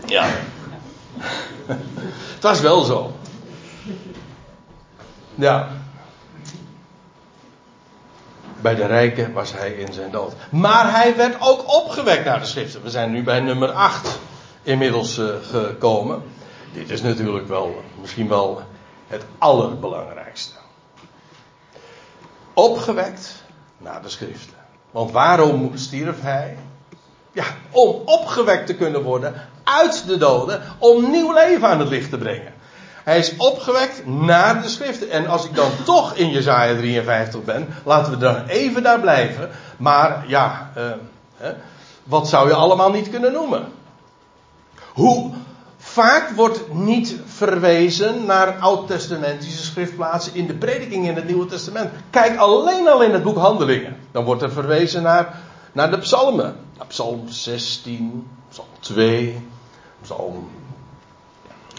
Ja. het was wel zo. Ja. Bij de rijken was hij in zijn dood. Maar hij werd ook opgewekt naar de schriften. We zijn nu bij nummer 8 inmiddels uh, gekomen. Dit is natuurlijk wel, misschien wel het allerbelangrijkste. Opgewekt naar de schriften. Want waarom stierf hij? Ja, om opgewekt te kunnen worden uit de doden, om nieuw leven aan het licht te brengen. Hij is opgewekt naar de schriften. En als ik dan toch in Jezaja 53 ben, laten we dan even daar blijven. Maar ja, hè, wat zou je allemaal niet kunnen noemen? Hoe vaak wordt niet verwezen naar oud-testamentische schriftplaatsen in de prediking in het Nieuwe Testament. Kijk alleen al in het boek Handelingen. Dan wordt er verwezen naar, naar de psalmen. Psalm 16, Psalm 2, Psalm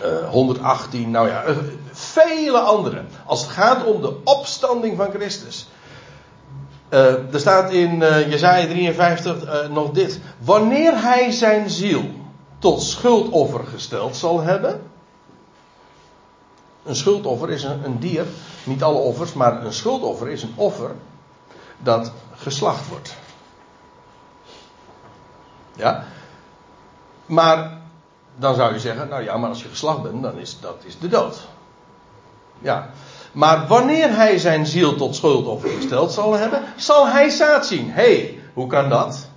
uh, 118, nou ja, uh, vele andere. Als het gaat om de opstanding van Christus. Uh, er staat in Jesaja 53 nog dit. Wanneer hij zijn ziel tot schuldoffer gesteld zal hebben. Een schuldoffer is een, dier, niet alle offers, maar een schuldoffer is een offer dat geslacht wordt. Ja? Maar dan zou je zeggen, nou ja, maar als je geslacht bent, dan is dat is de dood. Ja. Maar wanneer hij zijn ziel tot schuldoffer gesteld zal hebben, zal hij zaad zien. Hé, hey, hoe kan dat?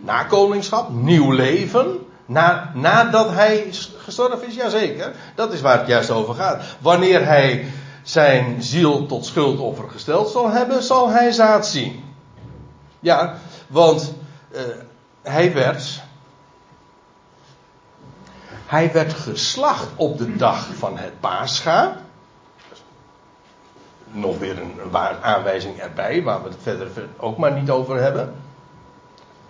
Nakomelingschap, nieuw leven. Na, nadat hij gestorven is, jazeker. Dat is waar het juist over gaat. Wanneer hij zijn ziel tot schuldoffer gesteld zal hebben, zal hij zaad zien. Ja, want uh, hij werd. Hij werd geslacht op de dag van het Pascha. Nog weer een aanwijzing erbij, waar we het verder ook maar niet over hebben.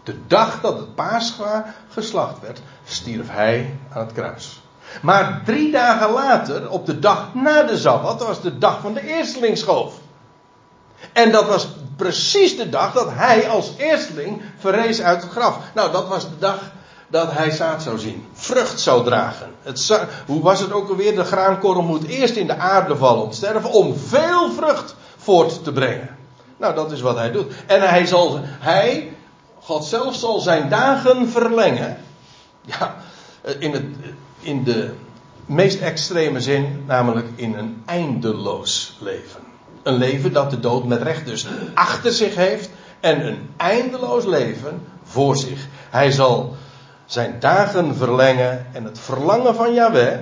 De dag dat het Pascha geslacht werd, stierf hij aan het kruis. Maar drie dagen later, op de dag na de Sabbat, was de dag van de eerstelingsschoof. En dat was precies de dag dat hij als eersteling verrees uit het graf. Nou, dat was de dag dat hij zaad zou zien. Vrucht zou dragen. Het, hoe was het ook alweer? De graankorrel moet eerst in de aarde vallen om sterven. Om veel vrucht voort te brengen. Nou, dat is wat hij doet. En hij zal, hij, God zelf zal zijn dagen verlengen. Ja, in, het, in de meest extreme zin, namelijk in een eindeloos leven. Een leven dat de dood met recht dus achter zich heeft en een eindeloos leven voor zich. Hij zal zijn dagen verlengen en het verlangen van Yahweh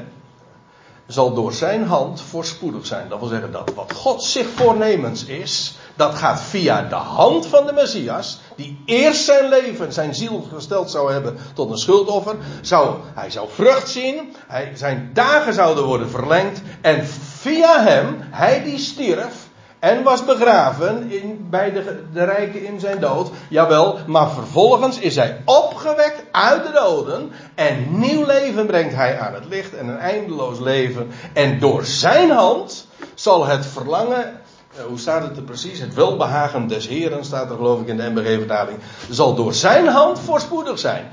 zal door zijn hand voorspoedig zijn. Dat wil zeggen dat wat God zich voornemens is, dat gaat via de hand van de Messias, die eerst zijn leven, zijn ziel gesteld zou hebben tot een schuldoffer. Zou, hij zou vrucht zien, zijn dagen zouden worden verlengd en via hem, hij die stierf, en was begraven in, bij de, de rijken in zijn dood. Jawel, maar vervolgens is hij opgewekt uit de doden. En nieuw leven brengt hij aan het licht en een eindeloos leven. En door zijn hand zal het verlangen. Eh, hoe staat het er precies? Het welbehagen des Heren staat er geloof ik in de MBG-vertaling. Zal door zijn hand voorspoedig zijn.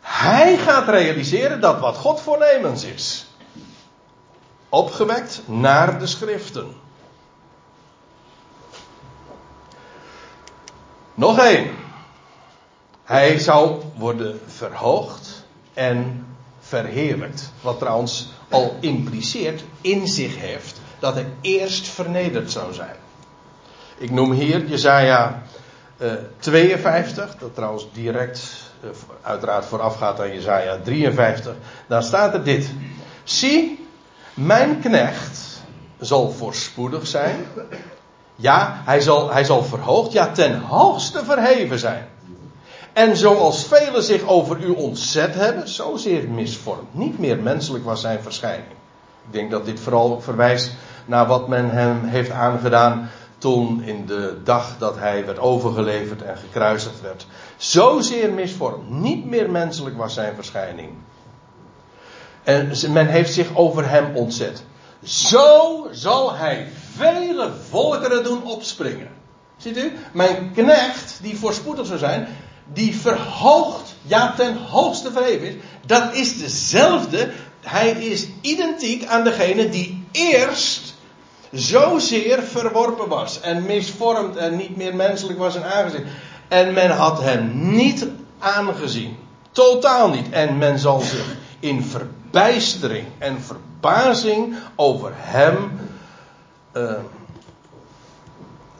Hij gaat realiseren dat wat God voornemens is. Opgewekt naar de schriften. Nog één. Hij zou worden verhoogd en verheerlijkt. Wat trouwens al impliceert, in zich heeft, dat hij eerst vernederd zou zijn. Ik noem hier Jezaja uh, 52, dat trouwens direct, uh, uiteraard voorafgaat aan Jezaja 53. Daar staat er dit. Zie, mijn knecht zal voorspoedig zijn ja, hij zal, hij zal verhoogd, ja, ten hoogste verheven zijn. En zoals velen zich over u ontzet hebben, zozeer misvormd. Niet meer menselijk was zijn verschijning. Ik denk dat dit vooral verwijst naar wat men hem heeft aangedaan toen in de dag dat hij werd overgeleverd en gekruisigd werd. Zozeer misvormd. Niet meer menselijk was zijn verschijning. En men heeft zich over hem ontzet. Zo zal hij vele volkeren doen opspringen. Ziet u? Mijn knecht, die voorspoedig zou zijn, die verhoogt, ja ten hoogste verheven is, dat is dezelfde. Hij is identiek aan degene die eerst zozeer verworpen was en misvormd en niet meer menselijk was in aangezicht. En men had hem niet aangezien. Totaal niet. En men zal zich in verbijstering en verbazing over hem. Uh,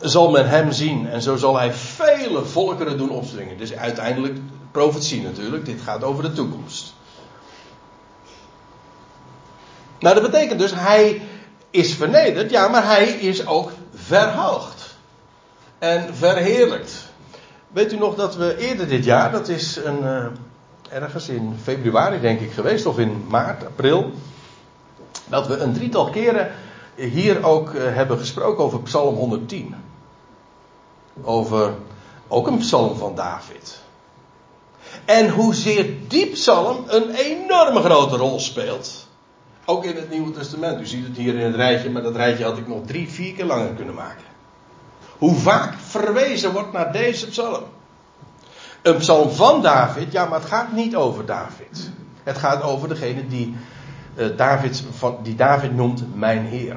zal men hem zien. En zo zal hij vele volkeren doen opspringen. Dus uiteindelijk profetie natuurlijk. Dit gaat over de toekomst. Nou, dat betekent dus, hij is vernederd, ja, maar hij is ook verhoogd. En verheerlijkt. Weet u nog dat we eerder dit jaar, dat is een, uh, ergens in februari denk ik geweest, of in maart, april, dat we een drietal keren hier ook uh, hebben gesproken over Psalm 110. Over ook een psalm van David. En hoezeer die psalm een enorme grote rol speelt. Ook in het Nieuwe Testament. U ziet het hier in het rijtje, maar dat rijtje had ik nog drie, vier keer langer kunnen maken. Hoe vaak verwezen wordt naar deze psalm. Een psalm van David, ja, maar het gaat niet over David. Het gaat over degene die, uh, David, van, die David noemt mijn Heer.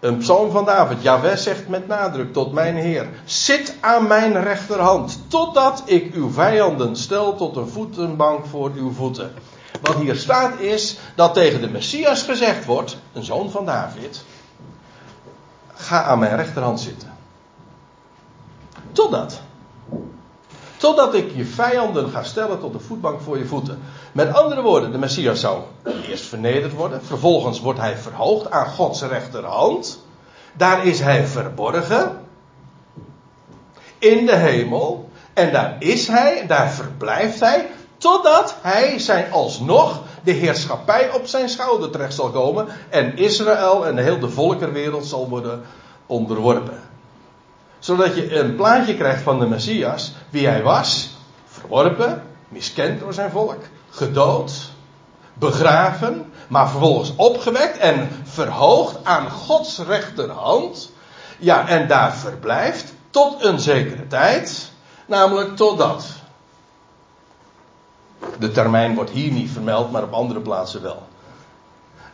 Een psalm van David. Jaweh zegt met nadruk tot mijn Heer. Zit aan mijn rechterhand. Totdat ik uw vijanden stel tot een voetenbank voor uw voeten. Wat hier staat is dat tegen de Messias gezegd wordt. Een zoon van David. Ga aan mijn rechterhand zitten. Totdat. Totdat ik je vijanden ga stellen tot de voetbank voor je voeten. Met andere woorden, de Messias zou eerst vernederd worden. Vervolgens wordt hij verhoogd aan Gods rechterhand. Daar is hij verborgen. In de hemel. En daar is hij, daar verblijft hij. Totdat hij zijn alsnog de heerschappij op zijn schouder terecht zal komen. En Israël en de hele volkerwereld zal worden onderworpen zodat je een plaatje krijgt van de Messias, wie hij was, verworpen, miskend door zijn volk, gedood, begraven, maar vervolgens opgewekt en verhoogd aan Gods rechterhand. Ja, en daar verblijft tot een zekere tijd, namelijk totdat. De termijn wordt hier niet vermeld, maar op andere plaatsen wel.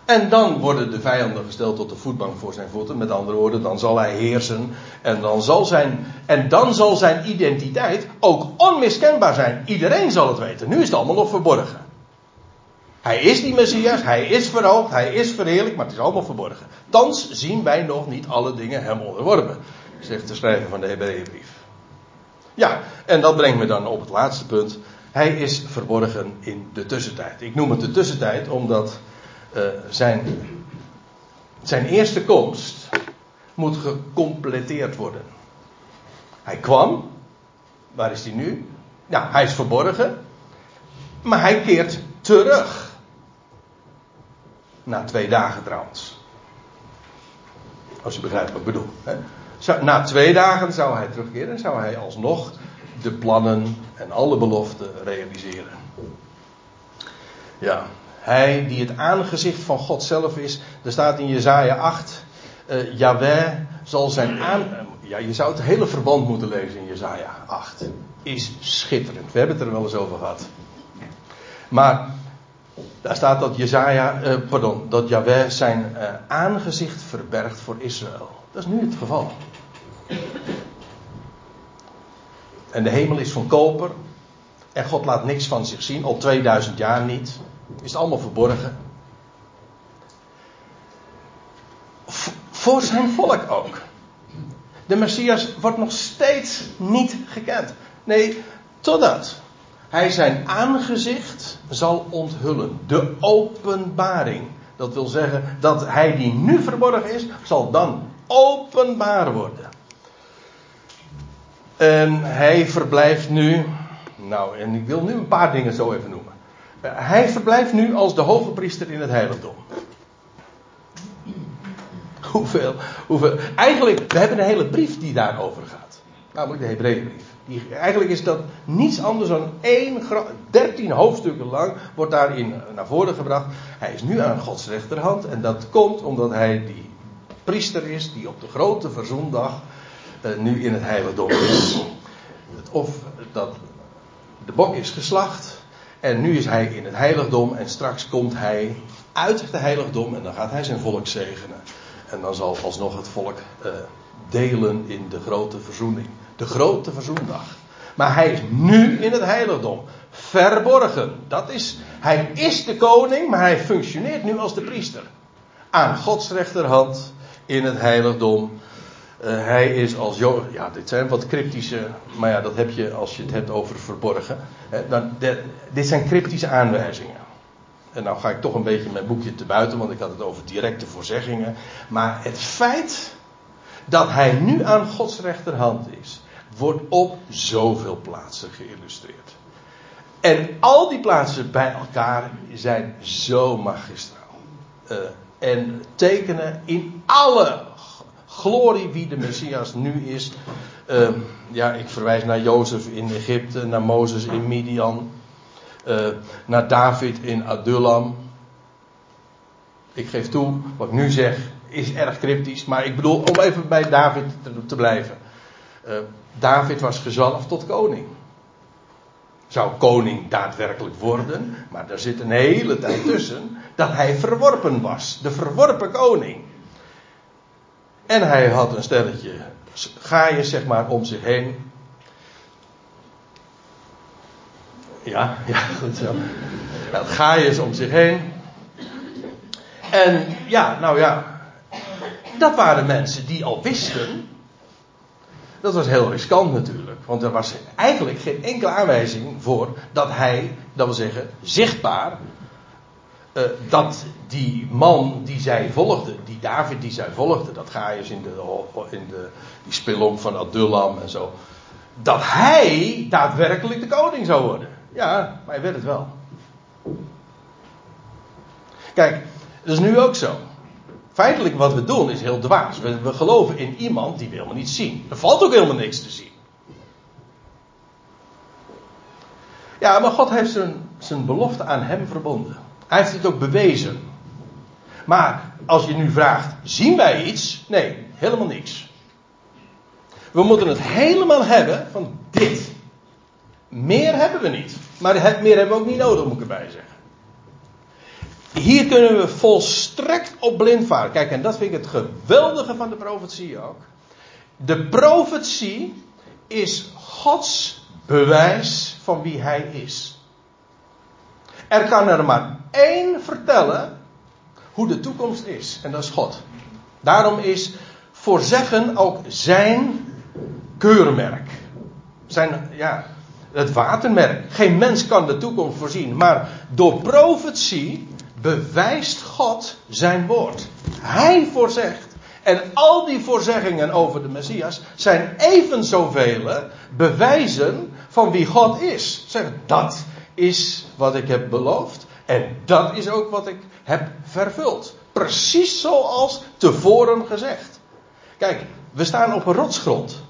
En dan worden de vijanden gesteld tot de voetbank voor zijn voeten. Met andere woorden, dan zal hij heersen. En dan zal zijn, en dan zal zijn identiteit ook onmiskenbaar zijn. Iedereen zal het weten. Nu is het allemaal nog verborgen. Hij is die Messias, hij is verhoogd, hij is verheerlijk, maar het is allemaal verborgen. Thans zien wij nog niet alle dingen hem onderworpen, zegt de schrijver van de Hebreeënbrief. Ja, en dat brengt me dan op het laatste punt. Hij is verborgen in de tussentijd. Ik noem het de tussentijd omdat uh, zijn, zijn eerste komst moet gecompleteerd worden. Hij kwam. Waar is hij nu? Nou, hij is verborgen. Maar hij keert terug. Na twee dagen trouwens. Als je begrijpt wat ik bedoel. Hè? Na twee dagen zou hij terugkeren en zou hij alsnog de plannen en alle beloften realiseren. Ja, hij die het aangezicht van God zelf is. Er staat in Jezaja 8. Uh, zal zijn aan. Ja, je zou het hele verband moeten lezen in Jezaja 8. Is schitterend. We hebben het er wel eens over gehad. Maar daar staat dat Jezaja, uh, pardon, dat Yahweh zijn uh, aangezicht verbergt voor Israël. Dat is nu het geval. En de hemel is van koper. En God laat niks van zich zien, al 2000 jaar niet. Is het allemaal verborgen. voor zijn volk ook. De Messias wordt nog steeds niet gekend. Nee, totdat hij zijn aangezicht zal onthullen. De openbaring. Dat wil zeggen dat hij die nu verborgen is, zal dan openbaar worden. En hij verblijft nu. Nou, en ik wil nu een paar dingen zo even noemen. Hij verblijft nu als de hoge priester in het heiligdom. Hoeveel, hoeveel. Eigenlijk, we hebben een hele brief die daarover gaat. Namelijk de Hebreeënbrief. Die, eigenlijk is dat niets anders dan één, dertien hoofdstukken lang wordt daarin naar voren gebracht. Hij is nu aan Gods rechterhand en dat komt omdat hij die priester is die op de grote verzoendag uh, nu in het heiligdom is. Of dat de bok is geslacht en nu is hij in het heiligdom en straks komt hij uit het heiligdom en dan gaat hij zijn volk zegenen. En dan zal alsnog het volk uh, delen in de grote verzoening. De grote verzoendag. Maar hij is nu in het heiligdom. Verborgen. Dat is, hij is de koning, maar hij functioneert nu als de priester. Aan Gods rechterhand in het heiligdom. Uh, hij is als. Ja, dit zijn wat cryptische. Maar ja, dat heb je als je het hebt over verborgen. Dan, dit zijn cryptische aanwijzingen. En nou ga ik toch een beetje mijn boekje te buiten, want ik had het over directe voorzeggingen. Maar het feit dat hij nu aan Gods rechterhand is, wordt op zoveel plaatsen geïllustreerd. En al die plaatsen bij elkaar zijn zo magistraal. Uh, en tekenen in alle glorie wie de Messias nu is. Uh, ja, ik verwijs naar Jozef in Egypte, naar Mozes in Midian, uh, naar David in Adullam. Ik geef toe, wat ik nu zeg is erg cryptisch, maar ik bedoel om even bij David te, blijven. Uh, David was gezalfd tot koning. Zou koning daadwerkelijk worden, maar er zit een hele tijd tussen dat hij verworpen was. De verworpen koning. En hij had een stelletje gaaien, zeg maar, om zich heen. Ja, ja, goed zo. Het gaaien om zich heen. En ja, nou ja. Dat waren mensen die al wisten. Dat was heel riskant natuurlijk. Want er was eigenlijk geen enkele aanwijzing voor dat hij, dat wil zeggen, zichtbaar. Uh, dat die man die zij volgde, die David die zij volgde, dat Gaius in de, in de die spelonk van Adullam en zo, dat hij daadwerkelijk de koning zou worden. Ja, maar hij werd het wel. Kijk, dat is nu ook zo. Feitelijk wat we doen is heel dwaas. We, we geloven in iemand die we helemaal niet zien. Er valt ook helemaal niks te zien. Ja, maar God heeft zijn, zijn belofte aan hem verbonden. Hij heeft het ook bewezen. Maar als je nu vraagt, zien wij iets? Nee, helemaal niks. We moeten het helemaal hebben van dit. Meer hebben we niet. Maar meer hebben we ook niet nodig, moet ik erbij zeggen. Hier kunnen we volstrekt op blind varen. Kijk, en dat vind ik het geweldige van de profetie ook. De profetie is Gods bewijs van wie Hij is. Er kan er maar één vertellen hoe de toekomst is. En dat is God. Daarom is voorzeggen ook zijn keurmerk. Zijn, ja, het watermerk. Geen mens kan de toekomst voorzien. Maar door profetie bewijst God zijn woord. Hij voorzegt. En al die voorzeggingen over de Messias zijn even zoveel bewijzen van wie God is. Zeg, dat is wat ik heb beloofd. En dat is ook wat ik heb vervuld. Precies zoals tevoren gezegd. Kijk, we staan op een rotsgrond.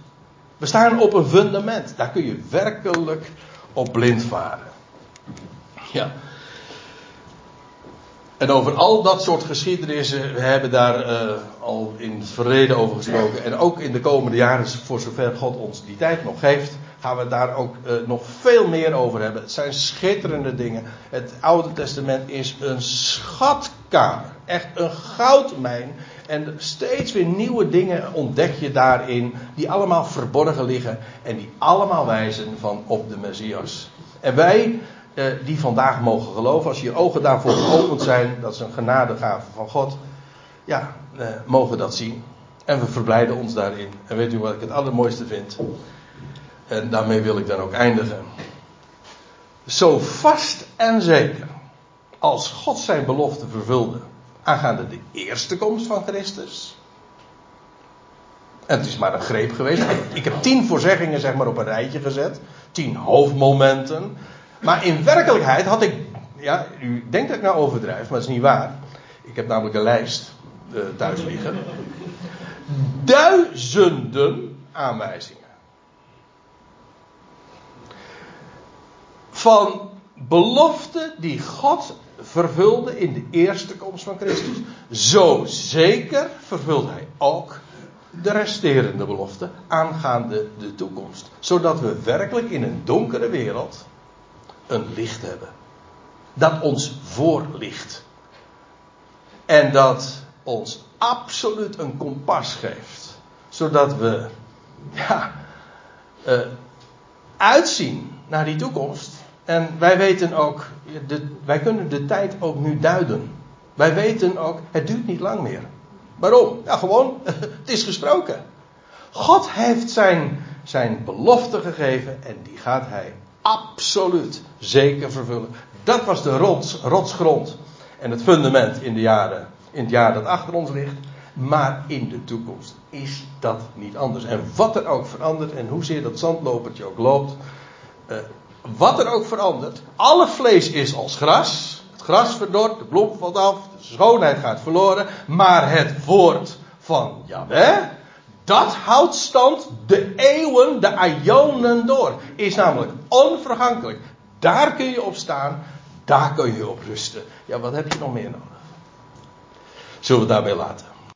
We staan op een fundament. Daar kun je werkelijk op blind varen. Ja. En over al dat soort geschiedenissen, we hebben daar uh, al in het verleden over gesproken. En ook in de komende jaren, voor zover God ons die tijd nog geeft, gaan we daar ook uh, nog veel meer over hebben. Het zijn schitterende dingen. Het Oude Testament is een schatkamer. Echt een goudmijn. En steeds weer nieuwe dingen ontdek je daarin, die allemaal verborgen liggen en die allemaal wijzen van op de Messias. En wij uh, die vandaag mogen geloven, als je ogen daarvoor geopend zijn, dat is een genadegave van God, ja, uh, mogen dat zien. En we verblijden ons daarin. En weet u wat ik het allermooiste vind? En daarmee wil ik dan ook eindigen. Zo vast en zeker als God zijn belofte vervulde aangaande de eerste komst van Christus. En het is maar een greep geweest. Ik heb tien voorzeggingen zeg maar op een rijtje gezet. Tien hoofdmomenten. Maar in werkelijkheid had ik. Ja, u denkt dat ik nou overdrijf, maar dat is niet waar. Ik heb namelijk een lijst uh, thuis liggen. Duizenden aanwijzingen. Van beloften die God vervulde in de eerste komst van Christus. Zo zeker vervult hij ook de resterende beloften aangaande de toekomst. Zodat we werkelijk in een donkere wereld een licht hebben. Dat ons voorlicht. En dat ons absoluut een kompas geeft. Zodat we ja, uh, uitzien naar die toekomst. En wij weten ook, de, wij kunnen de tijd ook nu duiden. Wij weten ook, het duurt niet lang meer. Waarom? Ja, gewoon, het is gesproken. God heeft zijn, zijn belofte gegeven en die gaat hij absoluut zeker vervullen. Dat was de rots, rotsgrond en het fundament in, de jaren, in het jaar dat achter ons ligt. Maar in de toekomst is dat niet anders. En wat er ook verandert en hoezeer dat zandlopertje ook loopt. Wat er ook verandert. Alle vlees is als gras. Het gras verdort, de bloem valt af, de schoonheid gaat verloren. Maar het woord van Yahweh, dat houdt stand de eeuwen, de aionen door. Is namelijk onvergankelijk. Daar kun je op staan, daar kun je op rusten. Ja, wat heb je nog meer nodig? Zullen we daarbij laten?